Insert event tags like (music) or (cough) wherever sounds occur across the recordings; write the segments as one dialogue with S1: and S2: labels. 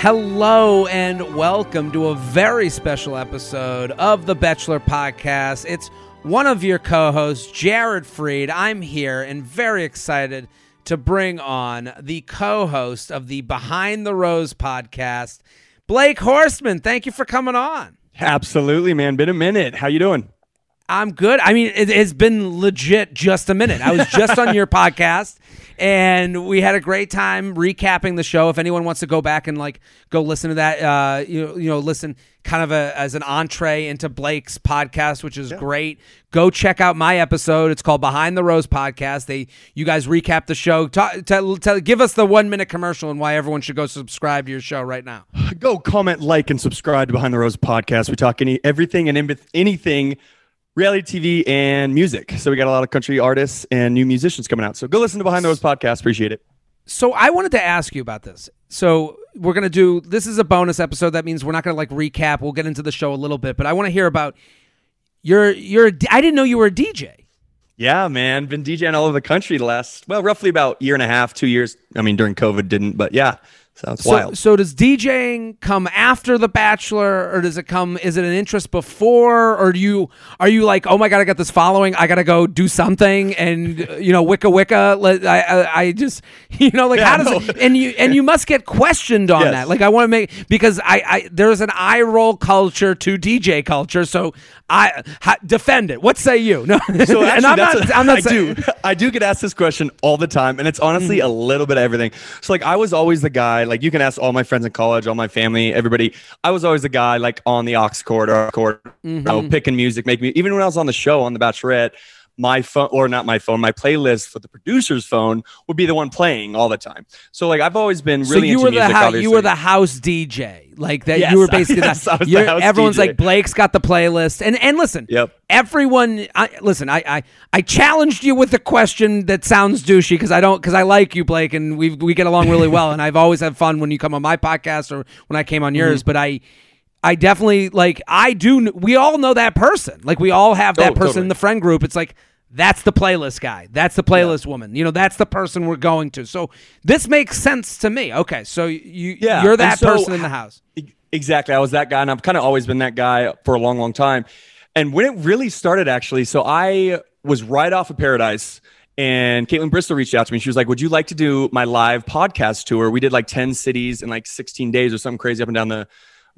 S1: Hello and welcome to a very special episode of the Bachelor Podcast. It's one of your co hosts, Jared Freid. I'm here and very excited to bring on the co host of the Behind the Rose podcast, Blake Horstmann. Thank you for coming on.
S2: Absolutely, man. Been a minute. How you doing?
S1: I'm good. I mean, it has been legit just a minute. I was just on your (laughs) podcast and we had a great time recapping the show. If anyone wants to go back and like go listen to that, uh, you know, you know, listen kind of a, as an entree into Blake's podcast, which is yeah. great. Go check out my episode. It's called Behind the Rose Podcast. They, you guys recap the show. Talk, tell, tell, give us the one minute commercial and why everyone should go subscribe to your show right now.
S2: Go comment, like, and subscribe to Behind the Rose Podcast. We talk any everything and anything reality TV and music. So we got a lot of country artists and new musicians coming out. So go listen to Behind the Rose podcast. Appreciate it.
S1: So I wanted to ask you about this. So we're gonna do this is a bonus episode. That means we're not gonna like recap. We'll get into the show a little bit, but I want to hear about your your. I didn't know you were a DJ.
S2: Yeah, man, been DJing all over the country the last well, roughly about year and a half, two years. I mean, during COVID, didn't, but yeah, Sounds
S1: so,
S2: wild.
S1: So does DJing come after The Bachelor, or does it come? Is it an interest before, or do you are you like, oh my god, I got this following, I got to go do something, and you know, wicka wicka. I I, I just (laughs) you know like yeah, how does no. it, and you and you must get questioned on yes. that. Like I want to make because I I there's an eye roll culture to DJ culture, so I ha, defend it. What say you? (laughs) No,
S2: so actually, I'm not. A, I'm not. I saying, do. I do get asked this question all the time, and it's honestly mm-hmm. a little bit of everything. So like, I was always the guy. Like, you can ask all my friends in college, all my family, everybody. I was always the guy like on the aux cord or cord, mm-hmm. you know, mm-hmm. picking music, making me. Even when I was on the show on The Bachelorette, my phone or not my phone, my playlist for the producer's phone would be the one playing all the time. So like I've always been really
S1: so you
S2: were
S1: the you were the house DJ like that. Yes, you were (laughs) basically yes, that. everyone's DJ. like Blake's got the playlist and and listen.
S2: Yep.
S1: Everyone, I, listen. I, I I challenged you with a question that sounds douchey because I don't because I like you, Blake, and we we get along really well, and I've always had fun when you come on my podcast or when I came on yours. Mm-hmm. But I. I definitely like I do we all know that person. Like we all have that oh, person totally. in the friend group. It's like that's the playlist guy. That's the playlist yeah. woman. You know, that's the person we're going to. So this makes sense to me. Okay, so you yeah. you're that so, person in the house.
S2: Exactly. I was that guy and I've kind of always been that guy for a long long time. And when it really started actually, so I was right off of Paradise and Kaitlyn Bristowe reached out to me. She was like, "Would you like to do my live podcast tour? We did like 10 cities in like 16 days or something crazy up and down the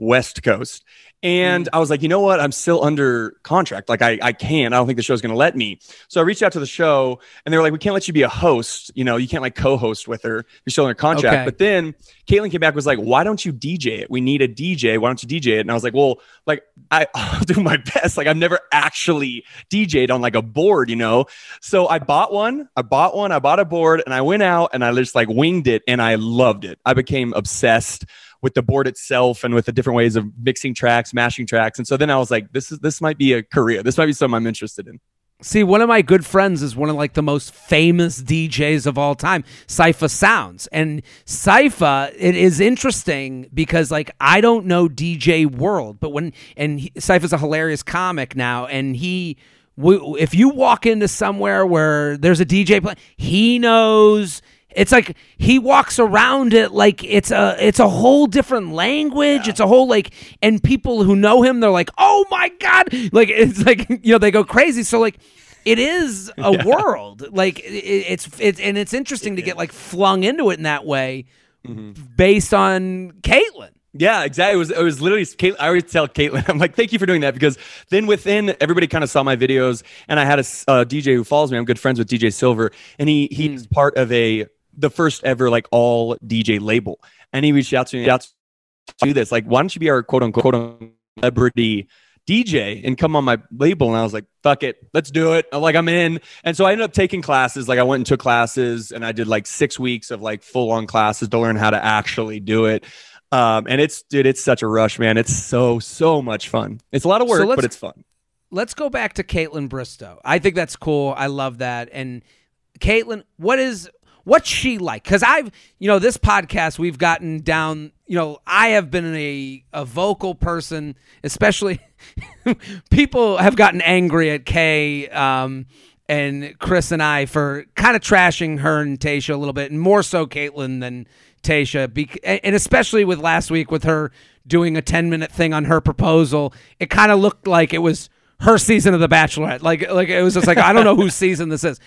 S2: West Coast. And mm. I was like, you know what? I'm still under contract. Like, I, I can't. I don't think the show's going to let me. So I reached out to the show and they were like, we can't let you be a host. You know, you can't like co host with her. You're still under contract. Okay. But then Kaitlyn came back was like, why don't you DJ it? We need a DJ. Why don't you DJ it? And I was like, well, like, I, (laughs) I'll do my best. Like, I've never actually DJed on like a board, you know? So I bought one. I bought one. I bought a board and I went out and I just like winged it and I loved it. I became obsessed with the board itself and with the different ways of mixing tracks, mashing tracks. And so then I was like, this is this might be a career. This might be something I'm interested in.
S1: See, one of my good friends is one of like the most famous DJs of all time, Cipha Sounds. And Cipha, it is interesting because like I don't know DJ world, but when and he, Cipha's a hilarious comic now and he if you walk into somewhere where there's a DJ play, he knows it's like he walks around it like it's a it's a whole different language. Yeah. It's a whole like and people who know him they're like, "Oh my god." Like (laughs) it's like you know, they go crazy. So like it is a yeah. world. Like it, it's it's and it's interesting it to is. get like flung into it in that way mm-hmm. based on Kaitlyn.
S2: Yeah, exactly. It was it was literally. Kaitlyn, I always tell Kaitlyn, (laughs) I'm like, thank you for doing that because then within everybody kind of saw my videos, and I had a uh, DJ who follows me. I'm good friends with DJ Silver, and he he's mm. part of a the first ever like all DJ label. And he reached out to me out to do this. Like, why don't you be our quote unquote celebrity DJ and come on my label. And I was like, fuck it, let's do it. I'm like, I'm in. And so I ended up taking classes. Like I went and took classes and I did like six weeks of like full on classes to learn how to actually do it. Um, and it's, dude, it's such a rush, man. It's so, so much fun. It's a lot of work, so but it's fun.
S1: Let's go back to Kaitlyn Bristowe. I think that's cool. I love that. And Kaitlyn, what is, what's she like? Because I've, you know, this podcast we've gotten down. You know, I have been a a vocal person, especially. (laughs) people have gotten angry at Kay um, and Chris and I for kind of trashing her and Tayshia a little bit, and more so Kaitlyn than Tayshia, and especially with last week with her doing a ten minute thing on her proposal. It kind of looked like it was her season of The Bachelorette. Like, like it was just like I don't know whose (laughs) season this is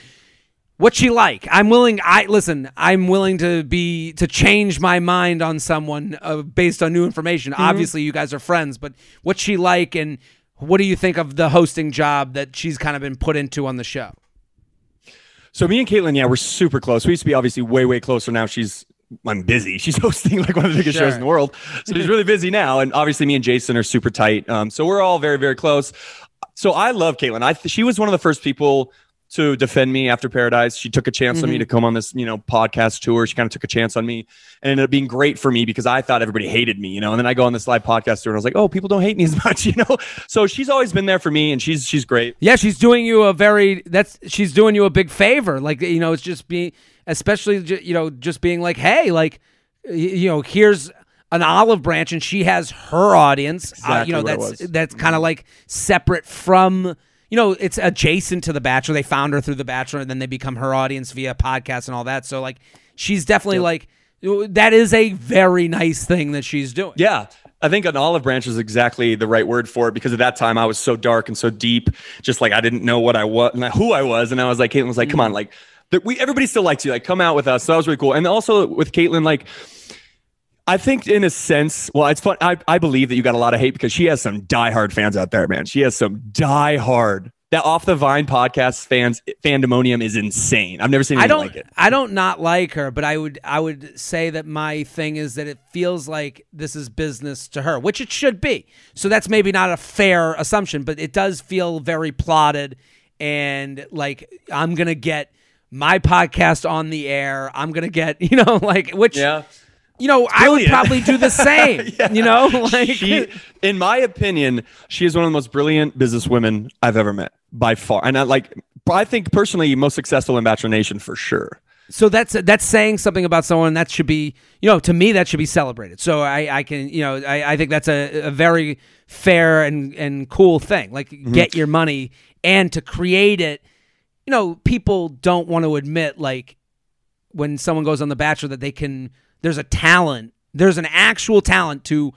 S1: what's she like i'm willing i listen i'm willing to be to change my mind on someone uh, based on new information mm-hmm. obviously you guys are friends but what's she like and what do you think of the hosting job that she's kind of been put into on the show
S2: so me and Kaitlyn, yeah we're super close we used to be obviously way way closer now she's I'm busy. (laughs) She's hosting like one of the biggest sure. shows in the world. So she's really busy now. And obviously me and Jason are super tight. Um, so we're all very, very close. So I love Kaitlyn. I, she was one of the first people to defend me after Paradise. She took a chance mm-hmm. on me mm-hmm. to come on this, you know, podcast tour. She kind of took a chance on me and ended up being great for me because I thought everybody hated me, you know. And then I go on this live podcast tour and I was like, oh, people don't hate me as (laughs) much, you know. So she's always been there for me and she's she's great.
S1: Yeah, she's doing you a very that's she's doing you a big favor. Like you know, it's just being especially you know just being like, hey, like you know, here's an olive branch and she has her audience.
S2: Exactly
S1: uh, you know,
S2: that's
S1: that's kind of like separate from you know, it's adjacent to The Bachelor. They found her through The Bachelor, and then they become her audience via podcast and all that. So, like, she's definitely yep. like, that is a very nice thing that she's doing.
S2: Yeah. I think an olive branch is exactly the right word for it because at that time I was so dark and so deep, just like I didn't know what I was, and who I was, and I was like, Kaitlyn was like, "Come on, mm-hmm. like, we everybody still likes you, like, come out with us." So that was really cool. And also with Kaitlyn, like, I think in a sense, well, it's fun. I, I believe that you got a lot of hate because she has some diehard fans out there, man. She has some diehard. That off the Vine podcast fans fandemonium is insane. I've never seen anything
S1: I don't,
S2: like it.
S1: I don't not like her, but I would I would say that my thing is that it feels like this is business to her, which it should be. So that's maybe not a fair assumption, but it does feel very plotted and like I'm gonna get my podcast on the air. I'm gonna get (laughs) you know like which
S2: yeah
S1: you know, I would probably do the same. (laughs) yeah. You know, like
S2: she, in my opinion, she is one of the most brilliant businesswomen I've ever met by far. And I like, I think personally, most successful in Bachelor Nation for sure.
S1: So that's that's saying something about someone that should be, you know, to me that should be celebrated. So I, I can, you know, I, I think that's a, a very fair and and cool thing. Like mm-hmm. get your money and to create it. You know, people don't want to admit like when someone goes on The Bachelor that they can there's a talent, there's an actual talent to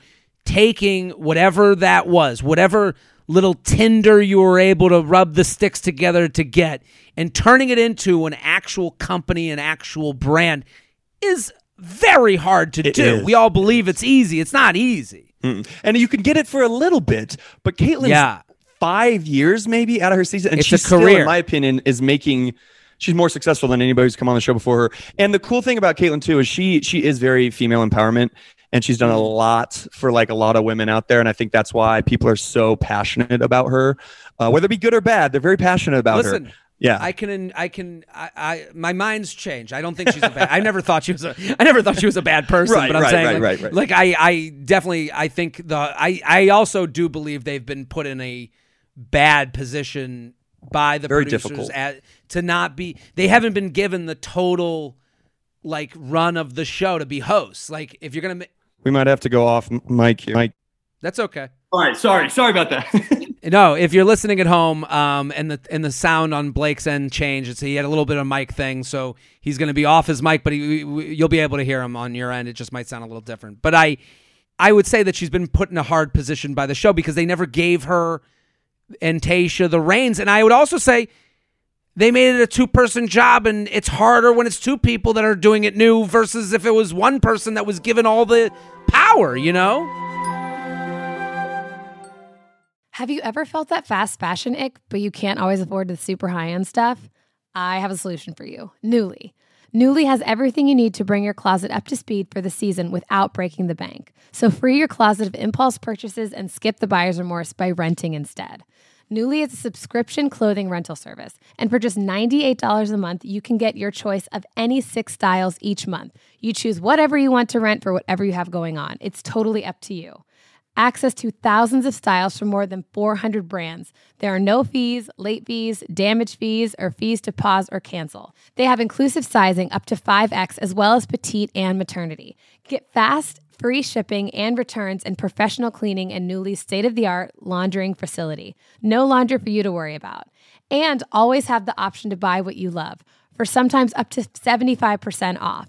S1: taking whatever that was, whatever little tinder you were able to rub the sticks together to get, and turning it into an actual company, an actual brand is very hard to
S2: it
S1: do.
S2: Is.
S1: We all believe it's easy. It's not easy.
S2: Mm-mm. And you can get it for a little bit, but Kaitlyn's yeah. five years maybe out of her season, and
S1: it's
S2: she's
S1: a career.
S2: still, in my opinion, is making she's more successful than anybody who's come on the show before her. And the cool thing about Kaitlyn too is she she is very female empowerment and she's done a mm-hmm. lot for like a lot of women out there and i think that's why people are so passionate about her uh, whether it be good or bad they're very passionate about
S1: Listen,
S2: her yeah
S1: i can i can I, I my mind's changed i don't think she's a bad i never thought she was a i never thought she was a bad (laughs) person
S2: right,
S1: but i'm
S2: right,
S1: saying
S2: right,
S1: like,
S2: right, right.
S1: like i i definitely i think the i i also do believe they've been put in a bad position by the
S2: Very
S1: producers
S2: difficult.
S1: At, to not be they haven't been given the total like run of the show to be hosts. Like if you're gonna,
S2: we might have to go off mic. Mike,
S1: that's okay.
S2: All right, sorry, sorry about that. (laughs)
S1: no, if you're listening at home, um, and the and the sound on Blake's end changed, so he had a little bit of mic thing, so he's going to be off his mic, but he, you'll be able to hear him on your end. It just might sound a little different, but I, I would say that she's been put in a hard position by the show because they never gave her and Tayshia the reins, and I would also say they made it a two person job and it's harder when it's two people that are doing it new versus if it was one person that was given all the power, you know?
S3: Have you ever felt that fast fashion ick, but you can't always afford the super high end stuff? I have a solution for you Nuuly. Nuuly has everything you need to bring your closet up to speed for the season without breaking the bank. So free your closet of impulse purchases and skip the buyer's remorse by renting instead. Nuuly is a subscription clothing rental service, and for just $98 a month, you can get your choice of any six styles each month. You choose whatever you want to rent for whatever you have going on. It's totally up to you access to thousands of styles from more than 400 brands. There are no fees, late fees, damage fees, or fees to pause or cancel. They have inclusive sizing up to 5X as well as petite and maternity. Get fast, free shipping and returns and professional cleaning in Nuuly state of the art laundering facility. No laundry for you to worry about. And always have the option to buy what you love for sometimes up to 75% off.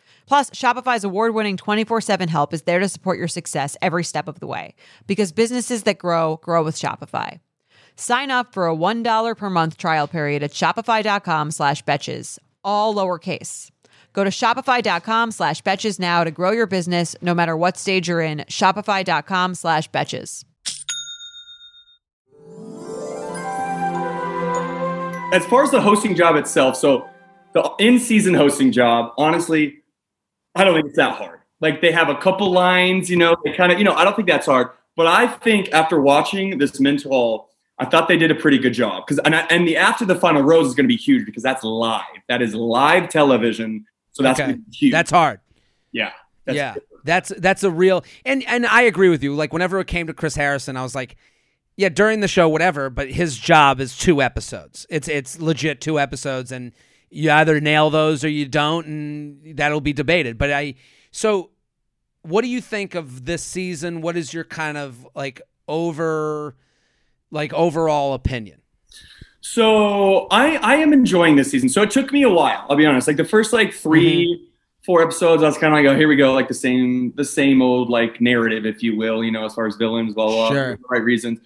S4: Plus, Shopify's award winning 24 7 help is there to support your success every step of the way because businesses that grow, grow with Shopify. Sign up for a $1 per month trial period at shopify.com slash betches, all lowercase. Go to shopify.com slash betches now to grow your business no matter what stage you're in. Shopify.com slash betches.
S2: As far as the hosting job itself, so the in season hosting job, honestly, I don't think it's that hard. Like they have a couple lines, you know, they kind of, you know, I don't think that's hard. But I think after watching this mental, I thought they did a pretty good job because and, and the after the final rose is going to be huge because that's live. That is live television. So that's
S1: okay.
S2: huge.
S1: That's hard.
S2: Yeah. That's
S1: yeah. That's that's a real and and I agree with you. Like whenever it came to Chris Harrison, I was like, yeah, during the show, whatever. But his job is two episodes. It's it's legit two episodes, and you either nail those or you don't, and that'll be debated. But I so. What do you think of this season? What is your kind of like over, like overall opinion?
S2: So I I am enjoying this season. So it took me a while. I'll be honest. Like the first like 3 mm-hmm. four episodes, I was kind of like, oh, here we go, like the same the same old like narrative, if you will. You know, as far as villains, blah blah,
S1: sure.
S2: blah the right reasons.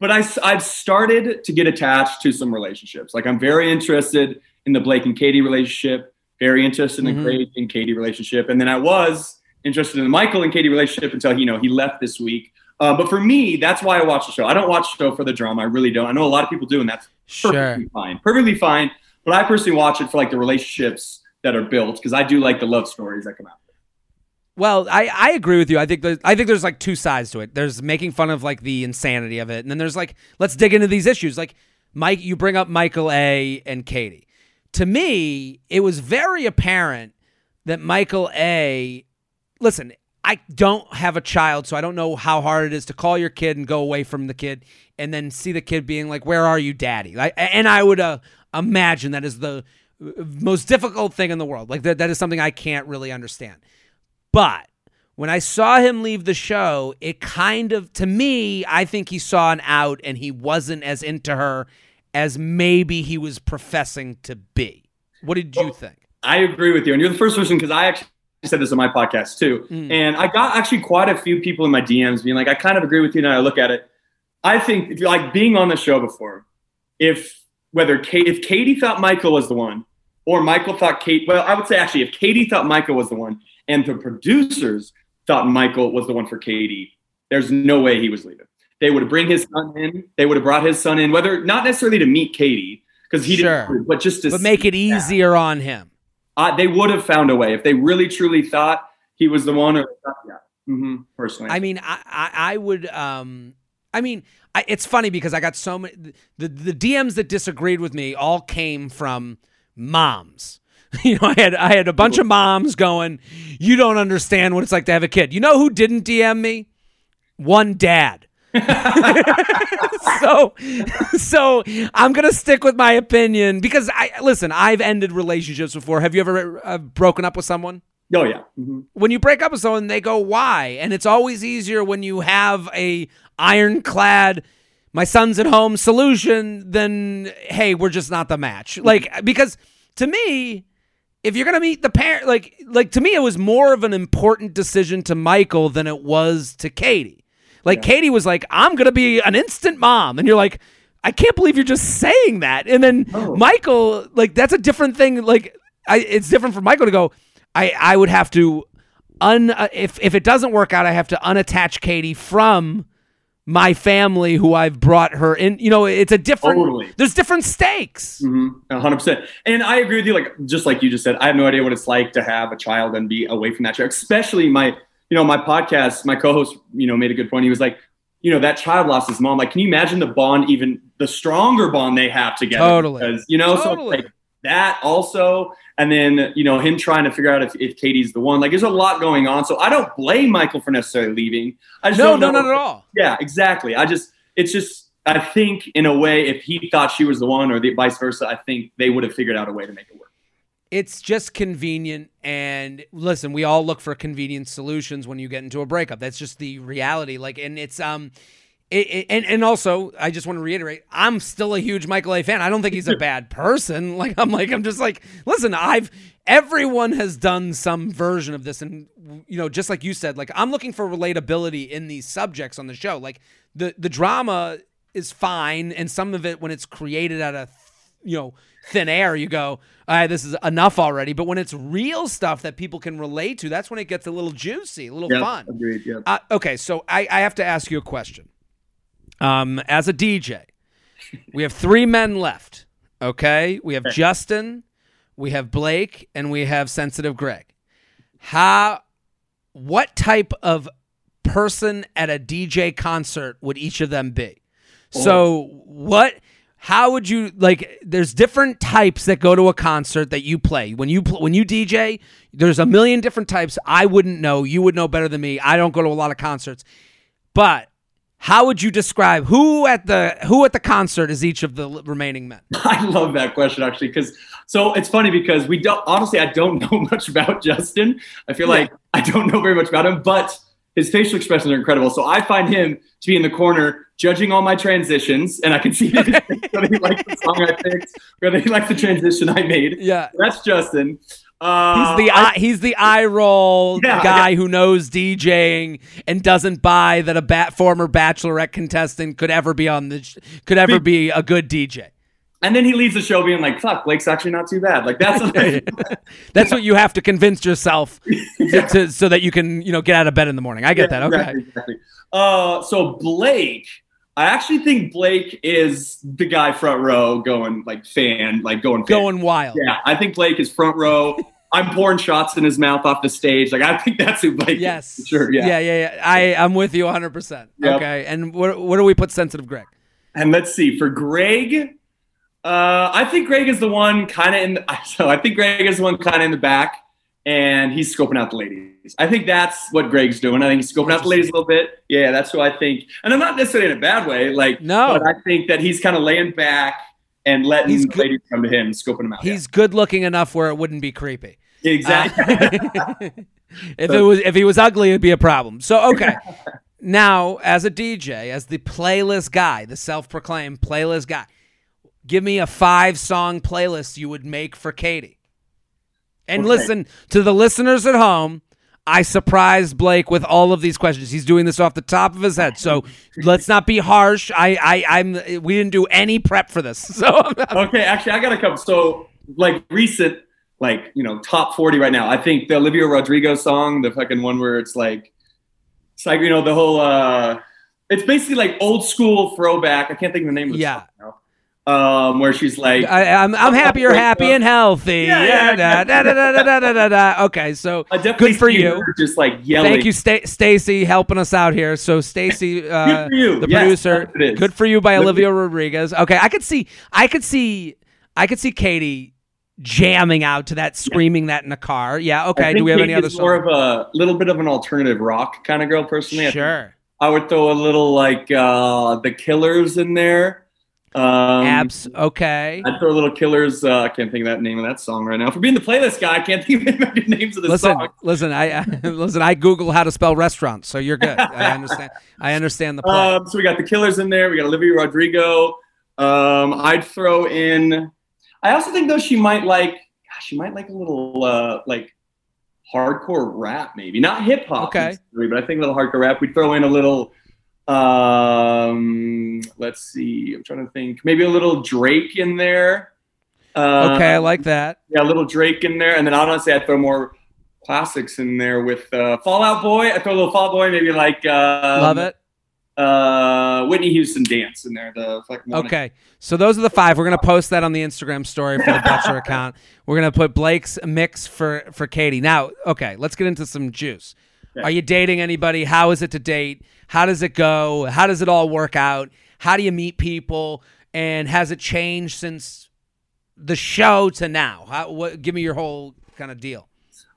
S2: But I I've started to get attached to some relationships. Like I'm very interested in the Blake and Katie relationship. Very interested in the mm-hmm. and Katie relationship, and then I was interested in the Michael and Katie relationship until you know he left this week. Uh, but for me, that's why I watch the show. I don't watch the show for the drama. I really don't. I know a lot of people do, and that's perfectly
S1: sure.
S2: fine. Perfectly fine. But I personally watch it for like the relationships that are built because I do like the love stories that come out.
S1: Well, I, I agree with you. I think there's, I think there's like two sides to it. There's making fun of like the insanity of it, and then there's like let's dig into these issues. Like Mike, you bring up Michael A. and Katie. To me, it was very apparent that Michael A. Listen, I don't have a child, so I don't know how hard it is to call your kid and go away from the kid and then see the kid being like, "Where are you, daddy?" Like, and I would uh, imagine that is the uh, most difficult thing in the world. Like that, that is something I can't really understand. But when I saw him leave the show, it kind of, to me, I think he saw an out and he wasn't as into her as maybe he was professing to be. What did you think?
S2: I agree with you, and you're the first person because I actually said this on my podcast too. Mm. And I got actually quite a few people in my DMs being like, I kind of agree with you now I look at it. I think if like being on the show before, if whether Kate, if Katie thought Michael was the one, or Michael thought Kate. Well, I would say actually, if Katie thought Michael was the one, and the producers thought Michael was the one for Katie, there's no way he was leaving. They would have bring his son in. They would have brought his son in, whether not necessarily to meet Katie because he
S1: Sure.
S2: didn't, but just to
S1: But make it
S2: that.
S1: easier on him.
S2: Uh, they would have found a way if they really truly thought he was the one. Or yeah, hmm personally,
S1: I mean, I, I, I would. Um, I mean, I, it's funny because I got so many. The the DMs that disagreed with me all came from moms. (laughs) You know, I had I had a bunch of moms going, "You don't understand what it's like to have a kid." You know who didn't DM me? One dad. (laughs) so so I'm gonna stick with my opinion because I listen. I've ended relationships before. Have you ever uh, broken up with someone?
S2: oh yeah, hmm
S1: when you break up with someone, they go, "Why?" And it's always easier when you have a ironclad, "My son's at home" solution than, "Hey, we're just not the match." Like because to me, if you're gonna meet the parent, like like to me, it was more of an important decision to Michael than it was to Katie. Like Katie was like, "I'm gonna be an instant mom," and you're like. I can't believe you're just saying that. And then Michael, like that's a different thing. Like I, it's different for Michael to go. I I would have to un uh, if if it doesn't work out, I have to unattach Katie from my family who I've brought her in. You know, it's a different.
S2: Totally.
S1: There's different stakes.
S2: hmm hundred percent. And I agree with you. Like just like you just said, I have no idea what it's like to have a child and be away from that child. Especially my, you know, my podcast. My co-host, you know, made a good point. He was like, you know, that child lost his mom. Like, can you imagine the bond, even the stronger bond they have together?
S1: Totally.
S2: Because you know, so
S1: Totally.
S2: it's like that also, and then you know him trying to figure out if, if Katie's the one. Like, there's a lot going on. So I don't blame Michael for necessarily leaving. I just
S1: No,
S2: don't
S1: no,
S2: know-
S1: not at all.
S2: yeah, exactly. I just, it's just, I think in a way, if he thought she was the one or the vice versa, I think they would have figured out a way to make it work.
S1: It's just convenient. And listen, we all look for convenient solutions when you get into a breakup. That's just the reality. Like, and it's um. It, it- and and also, I just want to reiterate, I'm still a huge Michael A. fan. I don't think he's a (laughs) bad person. (laughs) Like I'm like I'm just like, listen, I've everyone has done some version of this, and you know, just like you said, like I'm looking for relatability in these subjects on the show. Like the the drama is fine, and some of it when it's created out of you know thin air, you go, all right, this is enough already. But when it's real stuff that people can relate to, that's when it gets a little juicy, a little fun.
S2: Agreed. Yeah.
S1: Uh, okay, so I, I have to ask you a question. Um, as a DJ, we have three men left. Okay, we have Justin, we have Blake, and we have Sensitive Greg. How, what type of person at a DJ concert would each of them be? So what? How would you like? There's different types that go to a concert that you play. When you pl- when you DJ, there's a million different types. I wouldn't know. You would know better than me. I don't go to a lot of concerts, but how would you describe who at the who at the concert is each of the remaining men? (laughs)
S2: I love that question actually because so it's funny because we don't honestly I don't (laughs) know much about Justin. I feel like I don't know very much about him, but his facial expressions are incredible. So I find him to be in the corner judging all my transitions, and I can see (laughs) whether he likes the song I picked, whether he likes the transition I made.
S1: Yeah.
S2: That's Justin. Uh,
S1: He's the
S2: I-
S1: eye, he's the eye roll
S2: Yeah,
S1: guy who knows DJing and doesn't buy that a bat, former bachelorette contestant could ever be on the could ever be a good DJ.
S2: And then he leaves the show being like, "Fuck, Blake's actually not too bad." Like that's (laughs)
S1: That's what you have to convince yourself (laughs) to, to- so that you can you know get out of bed in the morning. I get that. Okay.
S2: Exactly, exactly. Uh, so Blake, I actually think Blake is the guy front row going like fan, like going fan.
S1: Going wild.
S2: Yeah, I think Blake is front row. (laughs) I'm pouring shots in his mouth off the stage. Like I think that's who Blake.
S1: Yes.
S2: is, sure. Yeah.
S1: Yeah. Yeah. Yeah. I I'm with you 100. percent
S2: Yep.
S1: Okay. And where where do we put sensitive Greg?
S2: And let's see for Greg. Uh, I think Greg is the one kind of in. The, (laughs) so I think Greg is the one kind of in the back, and he's scoping out the ladies. I think that's what Greg's doing. I think he's scoping out the ladies a little bit. Yeah, that's who I think. And I'm not necessarily in a bad way. Like
S1: No.
S2: but I think that he's kind of laying back and letting
S1: He's
S2: the ladies come to him, scoping them out.
S1: He's good looking enough where it wouldn't be creepy.
S2: yeah. exactly. (laughs)
S1: if it was if he was ugly, it'd be a problem. So okay. (laughs) now, as a DJ, as the playlist guy, the self-proclaimed playlist guy, give me a five-song playlist you would make for Katie. And
S2: Okay.
S1: listen to the listeners at home. I surprised Blake with all of these questions. He's doing this off the top of his head. So let's not be harsh. I, I, I'm. We didn't do any prep for this. (laughs) So
S2: okay, actually, I got a couple. So like recent, like you know, top forty right now. I think the Olivia Rodrigo song, the fucking one where it's like, it's like you know the whole. uh It's basically like old school throwback. I can't think of the name of the
S1: Yeah.
S2: song now um, where she's like,
S1: I, am I'm, I'm happy you're happy and healthy.
S2: Yeah,
S1: da, da, da, Okay, so (laughs) good for you.
S2: Just like yelling.
S1: Thank you, St- Stacy, helping us out here. So Stacy, (laughs) uh, the
S2: yes,
S1: producer, good for you by
S2: good
S1: Olivia Rodriguez. Okay, I could see, I could see, I could see Katie jamming out to that, screaming yeah. that in the car. Yeah. Okay. Do we have Katie
S2: any
S1: other?
S2: More of a little bit of an alternative rock kind of girl, personally.
S1: Sure.
S2: I, I would throw a little like uh, the Killers in there. Um,
S1: Abs. Okay.
S2: I'd throw a little Killers. Uh, I can't think of that name of that song right now. For being the playlist guy, I can't (laughs) think of the names of the
S1: Listen,
S2: songs.
S1: listen. I, I (laughs) listen. I Google how to spell restaurants, so you're good. I understand. I understand the play.
S2: Um, so we got the Killers in there. We got Olivia Rodrigo. Um, I'd throw in. I also think though she might like. Gosh, she might like a little uh, like hardcore rap, maybe not hip hop.
S1: Okay.
S2: but I think a little hardcore rap. We'd throw in a little. Um, let's see. I'm trying to think. Maybe a little Drake in there. Uh,
S1: okay, I like that.
S2: Yeah, a little Drake in there, and then honestly, I'd throw more classics in there with uh, Fall Out Boy. I throw a little Fall Out Boy, maybe like um,
S1: Love it.
S2: uh, Whitney Houston dance in there. The fucking.
S1: Okay, so those are the five. We're gonna post that on the Instagram story for the Butcher (laughs) account. We're gonna put Blake's mix for for Katie. Now, okay, let's get into some juice.
S2: Yeah.
S1: Are you dating anybody? How is it to date? How does it go? How does it all work out? How do you meet people? And has it changed since the show to now? How, what, give me your whole kind of deal.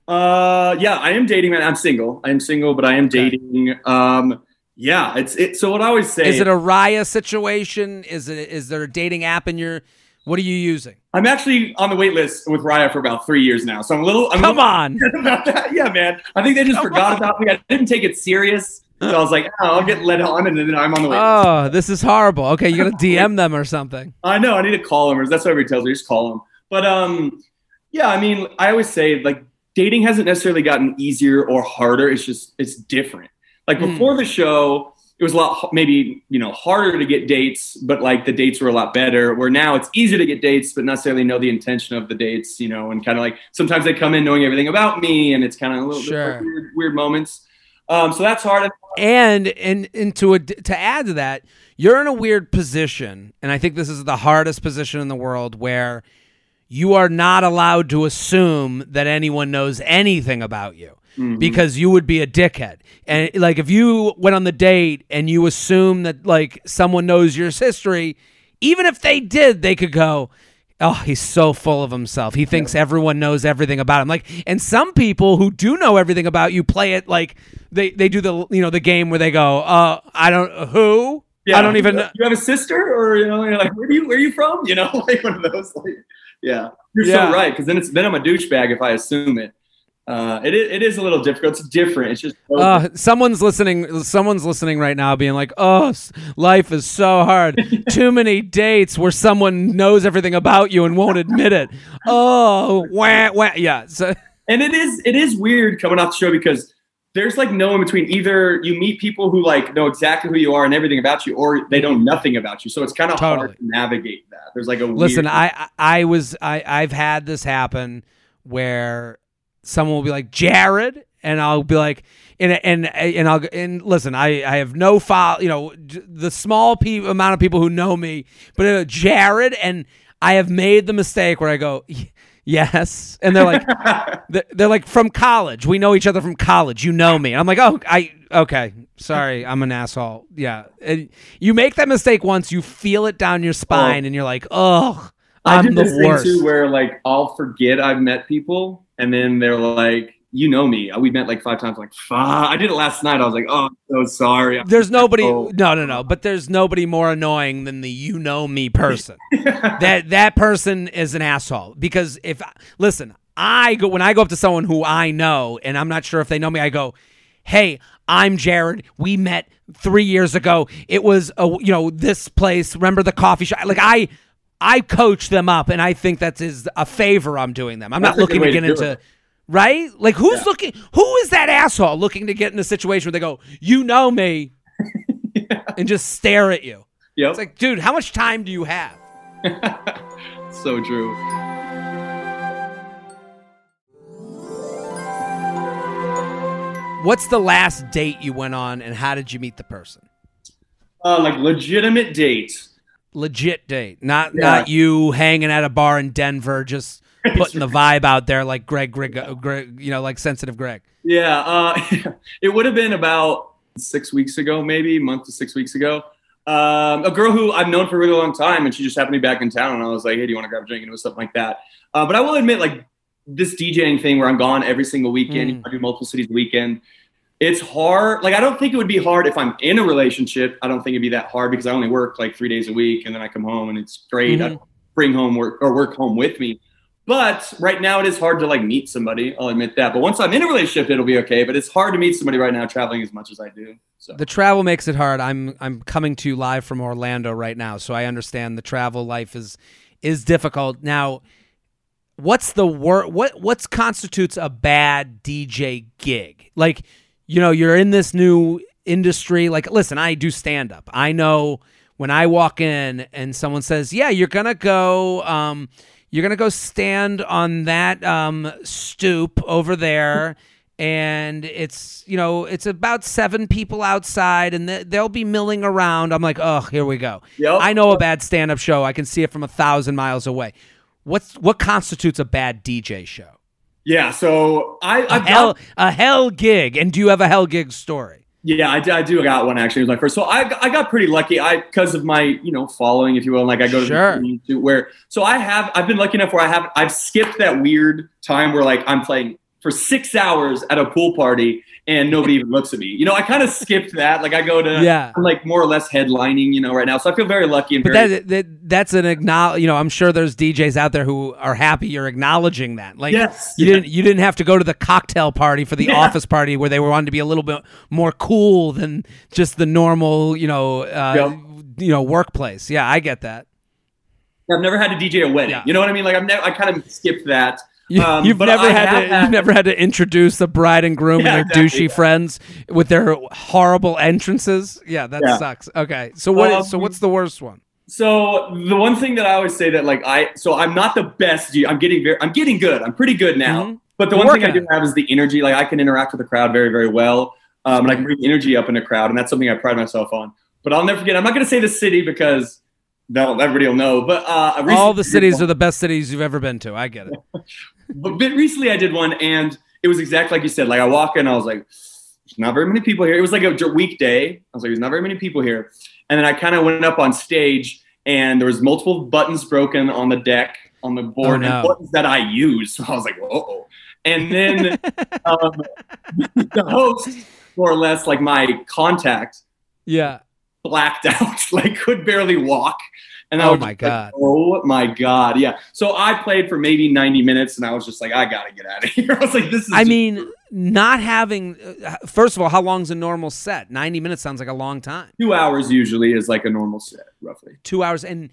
S2: Uh, yeah, I am dating. Man, I'm single. I am single, but I am dating. Um, yeah, it's it. So what I always say
S1: Is it a Raya situation? Is it is there a dating app in your? What are you using?
S2: I'm actually on the wait list with Raya for about three years now. So I'm a little. I'm a
S1: Come
S2: little
S1: on. (laughs)
S2: about that. Yeah, man. I think they just forgot about me. I didn't take it serious. So I was like, oh, I'll get let on, and then I'm on the way.
S1: Oh, this is horrible. Okay, you got to DM them or something.
S2: I know. I need to call them. or that's what everybody tells me. Just call them. But um, yeah. I mean, I always say like dating hasn't necessarily gotten easier or harder. It's just it's different. Like
S1: Hmm.
S2: before the show, it was a lot maybe you know harder to get dates, but like the dates were a lot better. Where now it's easier to get dates, but not necessarily know the intention of the dates. You know, and kind of like sometimes they come in knowing everything about me, and it's kind of a little
S1: Sure.
S2: bit weird, weird moments. Um, so that's hard.
S1: And and and to a, to add to that, you're in a weird position, and I think this is the hardest position in the world where you are not allowed to assume that anyone knows anything about you mm-hmm. because you would be a dickhead. And like if you went on the date and you assume that like someone knows your history, even if they did, they could go, "Oh, he's so full of himself. He thinks everyone knows everything about him." Like and some people who do know everything about you play it like they they do the you know the game where they go, "Uh, I don't who? I don't even know."
S2: You have a sister, or you know, you're like, where do you where are you from? (laughs) You know, like one of those. Like, yeah, you're
S1: Yeah.
S2: so right. Because then it's then I'm a douchebag if I assume it. Uh, it is it is a little difficult. It's different. It's just so
S1: Uh, someone's listening. Someone's listening right now, being like, "Oh, life is so hard. (laughs) Too many dates where someone knows everything about you and won't admit it. Oh, wah, wah. yeah." So, (laughs)
S2: and it is it is weird coming off the show because there's like no in between. Either you meet people who like know exactly who you are and everything about you, or they know nothing about you. So it's kind of
S1: Totally.
S2: hard to navigate that. There's like a
S1: listen,
S2: weird,
S1: I I was I I've had this happen where someone will be like Jared, and I'll be like. And, and and I'll and listen. I, I have no file. You know the small pe- amount of people who know me, but uh, Jared and I have made the mistake where I go, yes, and they're like, (laughs) they're, like from college. We know each other from college. You know me. And I'm like, oh, I okay. Sorry, I'm an asshole. Yeah, and you make that mistake once, you feel it down your spine, and you're like, oh,
S2: I
S1: I'm
S2: did
S1: the
S2: this thing
S1: worst.
S2: too, where like I'll forget I've met people, and then they're like, "You know me. Uh, we met like five times." I'm like, fuck. I did it last night. I was like, "Oh, I'm so sorry."
S1: There's nobody.
S2: Oh.
S1: No, no, no. But there's nobody more annoying than the you know me person. (laughs) that that person is an asshole because if listen, I go when I go up to someone who I know and I'm not sure if they know me, I go, "Hey, I'm Jared. We met three years ago. It was a you know this place. Remember the coffee shop? Like I." I coach them up, and I think that is a favor I'm doing them. I'm
S2: That's
S1: not looking to get
S2: to
S1: into
S2: it.
S1: right? Like who's
S2: Yeah.
S1: looking? Who is that asshole looking to get in a situation where they go, "You know me," (laughs) and just stare at you?
S2: Yep.
S1: It's like, dude, how much time do you have? (laughs)
S2: so true.
S1: What's the last date you went on, and how did you meet the person?
S2: Uh, like legitimate date.
S1: Legit date, not
S2: Yeah.
S1: not you hanging at a bar in Denver, just putting the vibe out there like Greg, Greg, Greg, you know, like sensitive Greg.
S2: Yeah, uh, (laughs) it would have been about six weeks ago, maybe a month to six weeks ago. Um, a girl who I've known for a really long time, and she just happened to be back in town, and I was like, "Hey, do you want to grab a drink?" And it was something like that. Uh, but I will admit, like this DJing thing, where I'm gone every single weekend,
S1: Mm.
S2: I do multiple cities a weekend. It's hard. Like I don't think it would be hard if I'm in a relationship. I don't think it'd be that hard because I only work like three days a week, and then I come home and it's great. I
S1: Mhm.
S2: bring home work or work home with me. But right now it is hard to like meet somebody. I'll admit that. But once I'm in a relationship, it'll be okay. But it's hard to meet somebody right now traveling as much as I do. So
S1: The travel makes it hard. I'm I'm coming to you live from Orlando right now, so I understand the travel life is is difficult. Now, what's the wor- what what's constitutes a bad DJ gig? Like, you know, you're in this new industry. Like, listen, I do stand up. I know when I walk in and someone says, "Yeah, you're gonna go." Um, you're gonna go stand on that um, stoop over there, and it's you know it's about seven people outside, and they'll be milling around. I'm like, oh, here we go.
S2: Yep.
S1: I know a bad stand-up show. I can see it from a thousand miles away. What's what constitutes a bad DJ show?
S2: Yeah. So I
S1: A
S2: I've
S1: hell
S2: got,
S1: a hell gig, and do you have a hell gig story?
S2: yeah I, do- I do got one actually. It was my first. So I I got pretty lucky. I because of my you know following, if you will. Like I go to
S1: Sure.
S2: the where so I have I've been lucky enough where I have I've skipped that weird time where like I'm playing for six hours at a pool party and nobody even looks at me. You know, I kind of skipped that. Like I go to
S1: Yeah.
S2: I'm like more or less headlining, you know, right now. So I feel very lucky and
S1: But
S2: very
S1: that, that that's an acknowledge. You know, I'm sure there's DJs out there who are happy you're acknowledging that. Like,
S2: Yes.
S1: you
S2: Yeah.
S1: didn't you didn't have to go to the cocktail party for the
S2: Yeah.
S1: office party where they were wanting to be a little bit more cool than just the normal, you know, uh,
S2: Yep.
S1: you know, workplace. Yeah, I get that.
S2: I've never had to DJ a wedding.
S1: Yeah.
S2: You know what I mean? Like I've never, I kind of skipped that.
S1: You,
S2: Um,
S1: you've never
S2: I
S1: had to. You've never had to introduce the bride and groom
S2: Yeah,
S1: and their
S2: exactly.
S1: douchey friends with their horrible entrances. Yeah, that
S2: Yeah.
S1: sucks. Okay, so what? is-
S2: Um,
S1: so what's the worst one?
S2: So the one thing that I always say that like I, so I'm not the best. I'm getting very, I'm getting good. I'm pretty good now.
S1: Mhm.
S2: But the
S1: You're
S2: one thing I do have is the energy. Like I can interact with the crowd very, very well, um, and I can bring energy up in a crowd, and that's something I pride myself on. But I'll never forget. I'm not going to say the city because they'll, everybody will know. But uh,
S1: All the cities are the best cities you've ever been to. I get it. (laughs)
S2: But bit recently, I did one, and it was exactly like you said. Like I walk in, I was like, "There's not very many people here." It was like a weekday. I was like, "There's not very many people here," and then I kind of went up on stage, and there was multiple buttons broken on the deck on the board,
S1: Oh, no.
S2: and buttons that I use. (laughs) So I was like, "Whoa!" And then (laughs) um, the host, more or less, like my contact,
S1: Yeah.
S2: Blacked (laughs) out, like could barely walk. And I
S1: Oh
S2: was
S1: my God.
S2: Like, oh my god! Yeah. So I played for maybe ninety minutes, and I was just like, I gotta get out of (laughs) here. I was like, this is.
S1: I mean, not having. Uh, first of all, how long's a normal set? Ninety minutes sounds like a long time.
S2: two hours usually is like a normal set, roughly.
S1: Two hours, and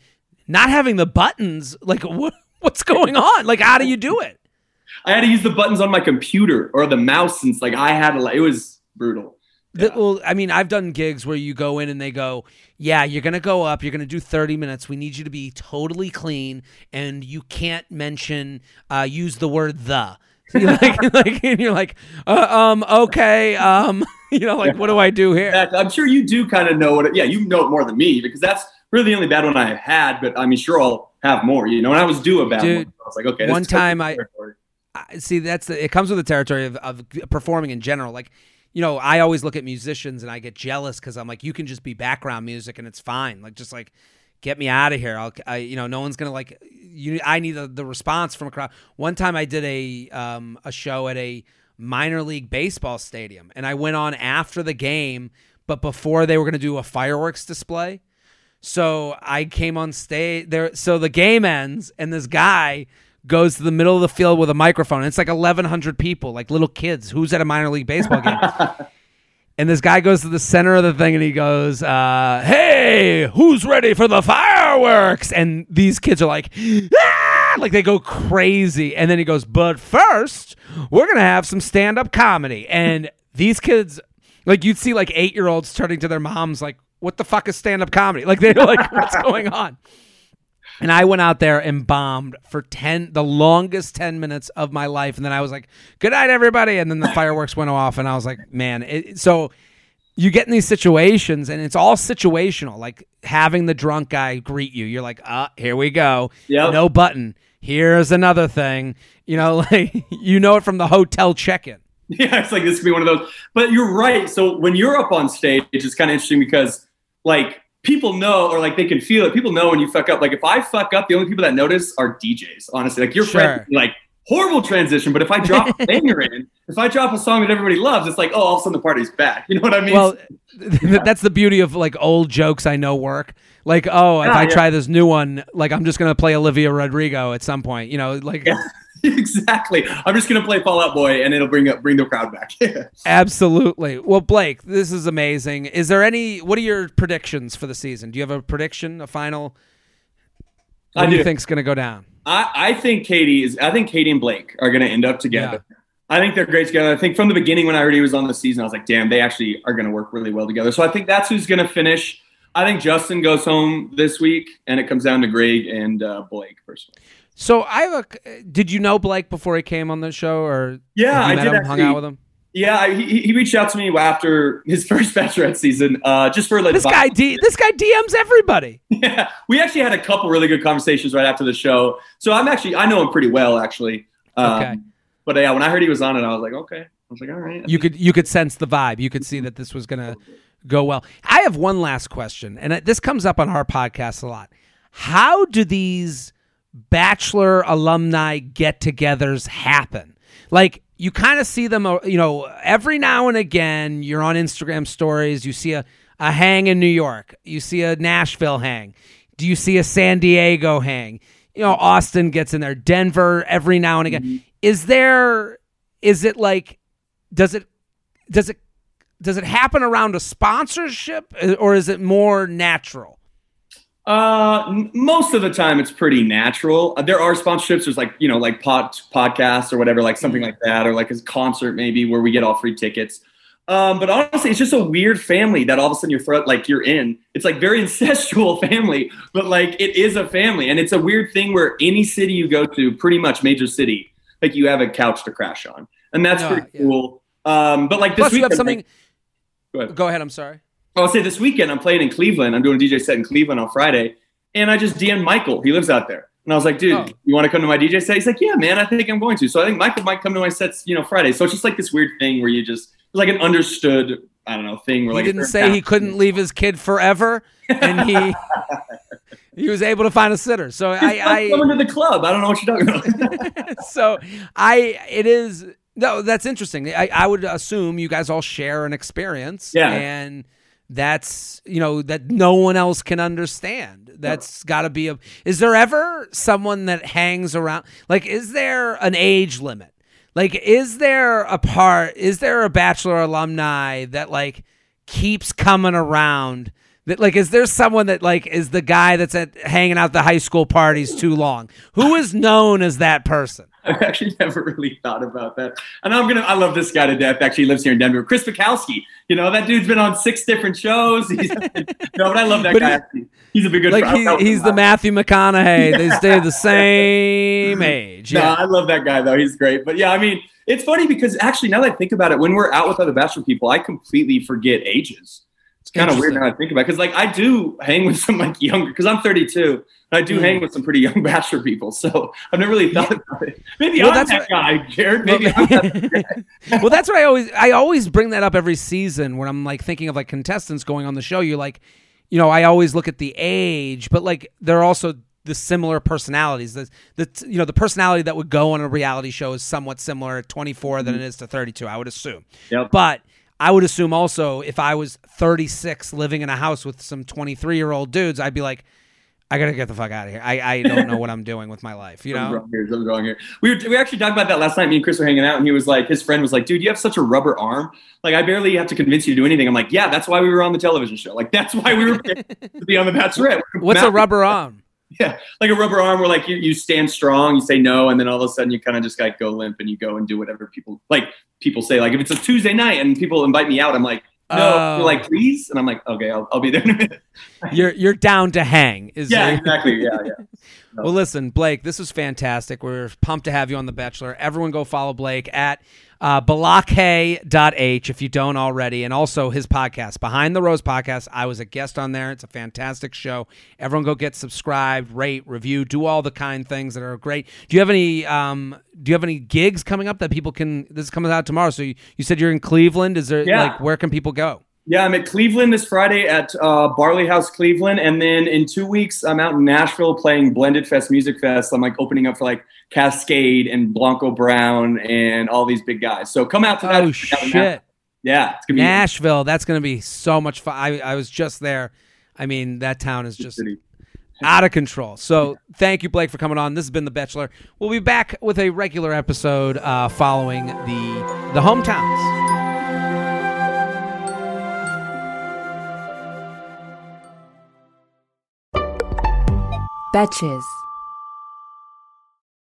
S1: not having the buttons. Like, what? What's going on? Like, how do you do it?
S2: I had to use the buttons on my computer or the mouse since like I had to. Like, it was brutal.
S1: The-
S2: Yeah.
S1: well, I mean, I've done gigs where you go in and they go, "Yeah, you're gonna go up. You're gonna do 30 minutes. We need you to be totally clean, and you can't mention, uh, use the word the." Like, (laughs) like, and you're like, uh, um, okay, um, (laughs) you know, like, what do I do here?
S2: I'm sure you do kind of know what. It, yeah, you know it more than me because that's really the only bad one I have had. But I mean, sure, I'll have more. You know, and I was due a bad
S1: Dude,
S2: one. I was like, okay.
S1: one time I- I- see that's the it comes with the territory of, of performing in general like you know i always look at musicians and i get jealous because i'm like you can just be background music and it's fine. Like just like get me out of here. I'll I, you know no one's gonna like you i need the, the response from a crowd. One time i did a um a show at a minor league baseball stadium and i went on after the game but before they were gonna do a fireworks display. So I came on stage there. So the game ends, and this guy goes to the middle of the field with a microphone. And it's like 1,100 people, like little kids. Who's at a minor league baseball game? (laughs) and this guy goes to the center of the thing, and he goes, uh, "Hey, who's ready for the fireworks?" And these kids are like, "Ah!" like they go crazy. And then he goes, but first, we're going to have some stand up comedy. And these kids, like you'd see like eight year olds turning to their moms, like, what the fuck is stand up comedy? Like they're like, what's (laughs) going on? And I went out there and bombed for 10, the longest 10 minutes of my life. And then I was like, good night, everybody. And then the fireworks went off. And I was like, man, it, so you get in these situations and it's all situational. Like having the drunk guy greet you. You're like, ah, here we go.
S2: Yep.
S1: No button. Here's another thing. You know, (laughs) like you know it from the hotel check in.
S2: Yeah, it's like this could be one of those. But you're right. So when you're up on stage, it's kind of interesting because like people know or like they can feel it. People know when you fuck up. Like if I fuck up, the only people that notice are DJs. Honestly, like your
S1: Sure.
S2: friends, like horrible transition. But if I drop a (laughs) banger in, if I drop a song that everybody loves, it's like oh, all of a sudden the party's back. (laughs) You know what I mean?
S1: Well, (laughs) that's the beauty of like old jokes I know work. Like, oh, if
S2: Yeah,
S1: I
S2: yeah.
S1: try this new one, like I'm just gonna play Olivia Rodrigo at some point. You know, like
S2: Yeah. exactly. I'm just gonna play Fall Out Boy, and it'll bring up bring the crowd back.
S1: absolutely. Well, Blake, this is amazing. Is there any? What are your predictions for the season? Do you have a prediction, a final? What
S2: I
S1: do you
S2: do.
S1: think's gonna go down?
S2: I, I think Katie is. I think Katie and Blake are going to end up together. I think they're great together. I think from the beginning when I heard he was on the season, I was like, damn, they actually are going to work really well together. So I think that's who's going to finish. I think Justin goes home this week, and it comes down to Greg and uh, Blake personally.
S1: So I have a. Did you know Blake before he came on the show, or
S2: Yeah,
S1: you
S2: I
S1: met
S2: did
S1: him, hung out with him?
S2: Yeah, he, he reached out to me after his (laughs) first Bachelorette season, uh, just for like
S1: This guy, D, this guy DMs everybody. (laughs)
S2: Yeah, we actually had a couple really good conversations right after the show. So I'm actually I know him pretty well actually. Um,
S1: Okay.
S2: But yeah, when I heard he was on it, I was like, okay. I was like, all right.
S1: You could you could sense the vibe. You could see that this was gonna go well. I have one last question, and this comes up on our podcast a lot. How do these bachelor alumni get-togethers happen? Like you kind of see them, uh, you know, every now and again. You're on Instagram stories. You see a a hang in New York. You see a Nashville hang. Do you see a San Diego hang? You know, Austin gets in there. Denver every now and again. Is there? Is it like? Does it? Does it? Does it happen around a sponsorship, uh, or is it more natural?
S2: Uh, most of the time it's pretty natural. Uh, there are sponsorships. There's like you know like pod podcasts or whatever, like something like that, or like a concert maybe where we get all free tickets. Um, but honestly, it's just a weird family that all of a sudden you're thro- like you're in. It's like very (laughs) incestual family, but like it is a family, and it's a weird thing where any city you go to, pretty much major city, like you have a couch to crash on, and that's
S1: Yeah,
S2: pretty
S1: yeah.
S2: cool. Um, but like this
S1: Plus, you have something.
S2: Go ahead.
S1: Go ahead. I'm sorry.
S2: I'll say this weekend I'm playing in Cleveland. I'm doing a DJ set in Cleveland on Friday, and I just DM'd Michael. He lives out there, and I was like, "Dude,
S1: Oh.
S2: you want to come to my DJ set?" He's like, "Yeah, man, I think I'm going to." So I think Michael might come to my sets, you know, Friday. So it's just like this weird thing where you just it's like an understood, I don't know, thing. Where
S1: He
S2: like
S1: didn't say he couldn't leave his kid forever, and he (laughs) he was able to find a sitter. So I, I
S2: coming to the club. I don't know what you're talking about. (laughs) (laughs)
S1: so I it is no that's interesting. I, I would assume you guys all share an experience,
S2: Yeah.
S1: and that's you know that no one else can understand. That's got to be a. Is there ever someone that hangs around? Like, is there an age limit? Like, is there a part? Is there a bachelor alumni that like keeps coming around? That like, is there someone that like is the guy that's at hanging out the high school parties too long? Who is known as that person? (laughs)
S2: I've actually never really thought about that. And I'm gonna I love this guy to death. Actually, he lives here in Denver. Chris Bukowski. You know, that dude's been on six different shows. He's, (laughs) no, but I love that guy.
S1: he-
S2: He's a big good
S1: Like
S2: friend.
S1: he,
S2: I'll tell him
S1: he's the. Matthew McConaughey. They stay the same (laughs) age.
S2: No, I love that guy though. He's great. But yeah, I mean, it's funny because actually, now that I think about it, when we're out with other bachelor people, I completely forget ages. Kind of weird now I think about it because, like, I do hang with some like younger because I'm 32. And I do
S1: Hmm.
S2: hang with some pretty young (laughs) bachelor people, so I've never really thought about it. Maybe
S1: Well,
S2: I'm
S1: that's
S2: that
S1: what-
S2: guy, Jared. Maybe (laughs) I'm that
S1: well, that's what I always I always bring that up every season when I'm like thinking of like contestants going on the show. You're like, you know, I always look at the age, but like they're also the similar personalities. The the you know the personality that would go on a reality show is somewhat similar at 24 than it is to 32. I would assume.
S2: Yep.
S1: But I would assume also if I was 36 living in a house with some 23 year old dudes, I'd be like, I gotta get the fuck out of here. I, I don't know what I'm doing with my life. You know.
S2: wrong here. Something's wrong here. We were, we actually talked about that last night. Me and Chris were hanging out, and he was like, his friend was like, "Dude, you have such a rubber arm. Like, I barely have to convince you to do anything." I'm like, "Yeah, that's why we were on the television show. Like, that's why we were (laughs) to be on the Bachelorette."
S1: What's a rubber arm? (laughs)
S2: yeah, like a rubber arm where like you, you stand strong, you say no, and then all of a sudden you kind of just like go limp and you go and do whatever people like people say. Like if it's a Tuesday night and people invite me out, I'm like, no,
S1: Oh.
S2: Like please, and I'm like, okay, I'll, I'll be there in a minute.
S1: You're you're down to hang. Is
S2: yeah, exactly. Yeah, yeah.
S1: Well, listen, Blake, this was fantastic. We're pumped to have you on The Bachelor. Everyone go follow Blake at uh, balake.h if you don't already. And also his podcast, Behind the Rose Podcast. I was a guest on there. It's a fantastic show. Everyone go get subscribed, rate, review, do all the kind things that are great. Do you have any um, do you have any gigs coming up that people can this is coming out tomorrow. So you, you said you're in Cleveland. Is there
S2: Yeah.
S1: like where can people go?
S2: Yeah, I'm at Cleveland this Friday at uh, Barley House Cleveland, and then in two weeks I'm out in Nashville playing Blended Fest Music Fest. I'm like opening up for like Kaskade and Blanco Brown and all these big guys. So come out to that.
S1: Oh shit.
S2: Yeah, it's gonna be
S1: Nashville, that's going to be so much fun. I, I was just there. I mean, that town is just out of control. So thank you, Blake, for coming on. This has been The Bachelor. We'll be back with a regular episode uh, following the the hometowns.
S5: Betches.